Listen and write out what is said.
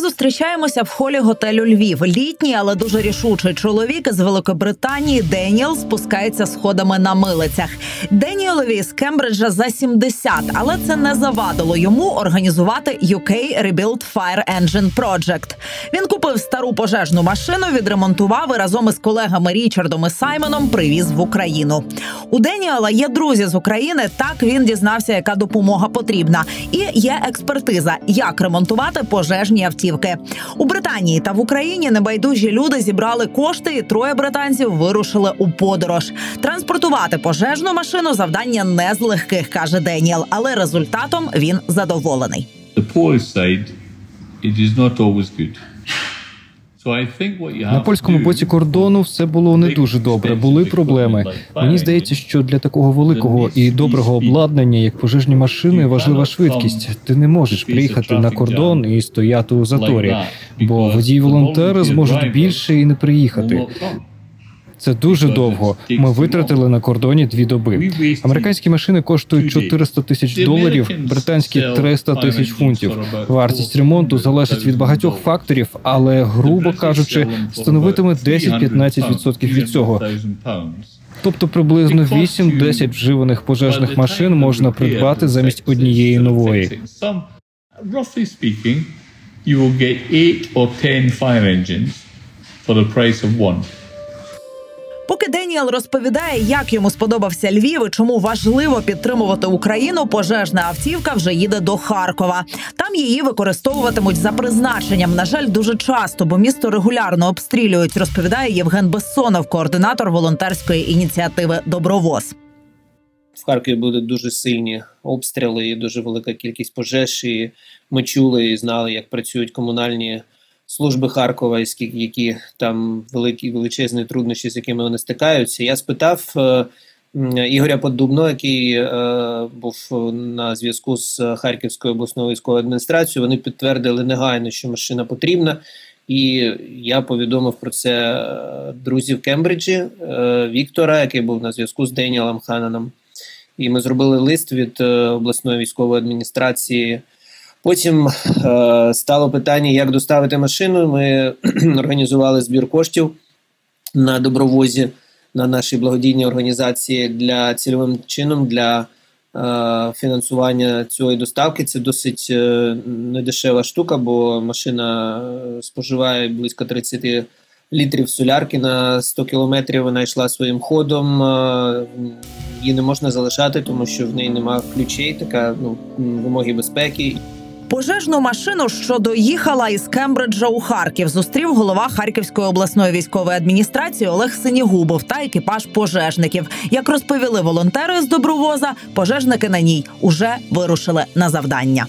зустрічаємося в холі готелю Львів. Літній, але дуже рішучий чоловік з Великобританії Деніел спускається сходами на милицях. Деніелові з Кембриджа за 70, але це не завадило йому організувати UK Rebuild Fire Engine Project. Він купив стару пожежну машину, відремонтував і разом із колегами Річардом і Саймоном привіз в Україну. У Деніела є друзі з України. Так він дізнався, яка допомога потрібна, і є експертиза, як ремонтувати пожежні автівки у Британії та в Україні. Небайдужі люди зібрали кошти, і троє британців вирушили у подорож. Транспортувати пожежну машину завдання не з легких, каже Деніел, але результатом він задоволений. The poor side, it is not always good. На польському боці кордону все було не дуже добре. Були проблеми. Мені здається, що для такого великого і доброго обладнання, як пожежні машини, важлива швидкість. Ти не можеш приїхати на кордон і стояти у заторі, бо водії волонтери зможуть більше і не приїхати. Це дуже довго. Ми витратили на кордоні дві доби. Американські машини коштують 400 тисяч доларів, британські 300 тисяч фунтів. Вартість ремонту залежить від багатьох факторів, але грубо кажучи, становитиме 10-15% від цього. Тобто приблизно 8-10 вживаних пожежних машин можна придбати замість однієї нової. You will get 8 or 10 fire engines for the price of one. Поки Деніел розповідає, як йому сподобався Львів і чому важливо підтримувати Україну, пожежна автівка вже їде до Харкова. Там її використовуватимуть за призначенням. На жаль, дуже часто, бо місто регулярно обстрілюють. Розповідає Євген Бессонов, координатор волонтерської ініціативи Добровоз. В Харкові були дуже сильні обстріли, і дуже велика кількість пожеж. І ми чули і знали, як працюють комунальні служби Харкова, які там великі величезні труднощі, з якими вони стикаються. Я спитав е, Ігоря Поддубно, який е, був на зв'язку з Харківською обласною військовою адміністрацією. Вони підтвердили негайно, що машина потрібна. І я повідомив про це е, друзів Кембриджі Віктора, який був на зв'язку з Деніелом Хананом. І ми зробили лист від обласної військової адміністрації. Потім е, стало питання, як доставити машину. Ми організували збір коштів на добровозі на нашій благодійній організації для цільовим чином для е, фінансування цієї доставки. Це досить е, недешева штука, бо машина е, споживає близько 30 літрів солярки на 100 кілометрів. Вона йшла своїм ходом. е, Її не можна залишати, тому що в неї немає ключей, така ну, вимоги безпеки. Пожежну машину, що доїхала із Кембриджа у Харків, зустрів голова Харківської обласної військової адміністрації Олег Синігубов та екіпаж пожежників. Як розповіли волонтери з добровоза, пожежники на ній уже вирушили на завдання.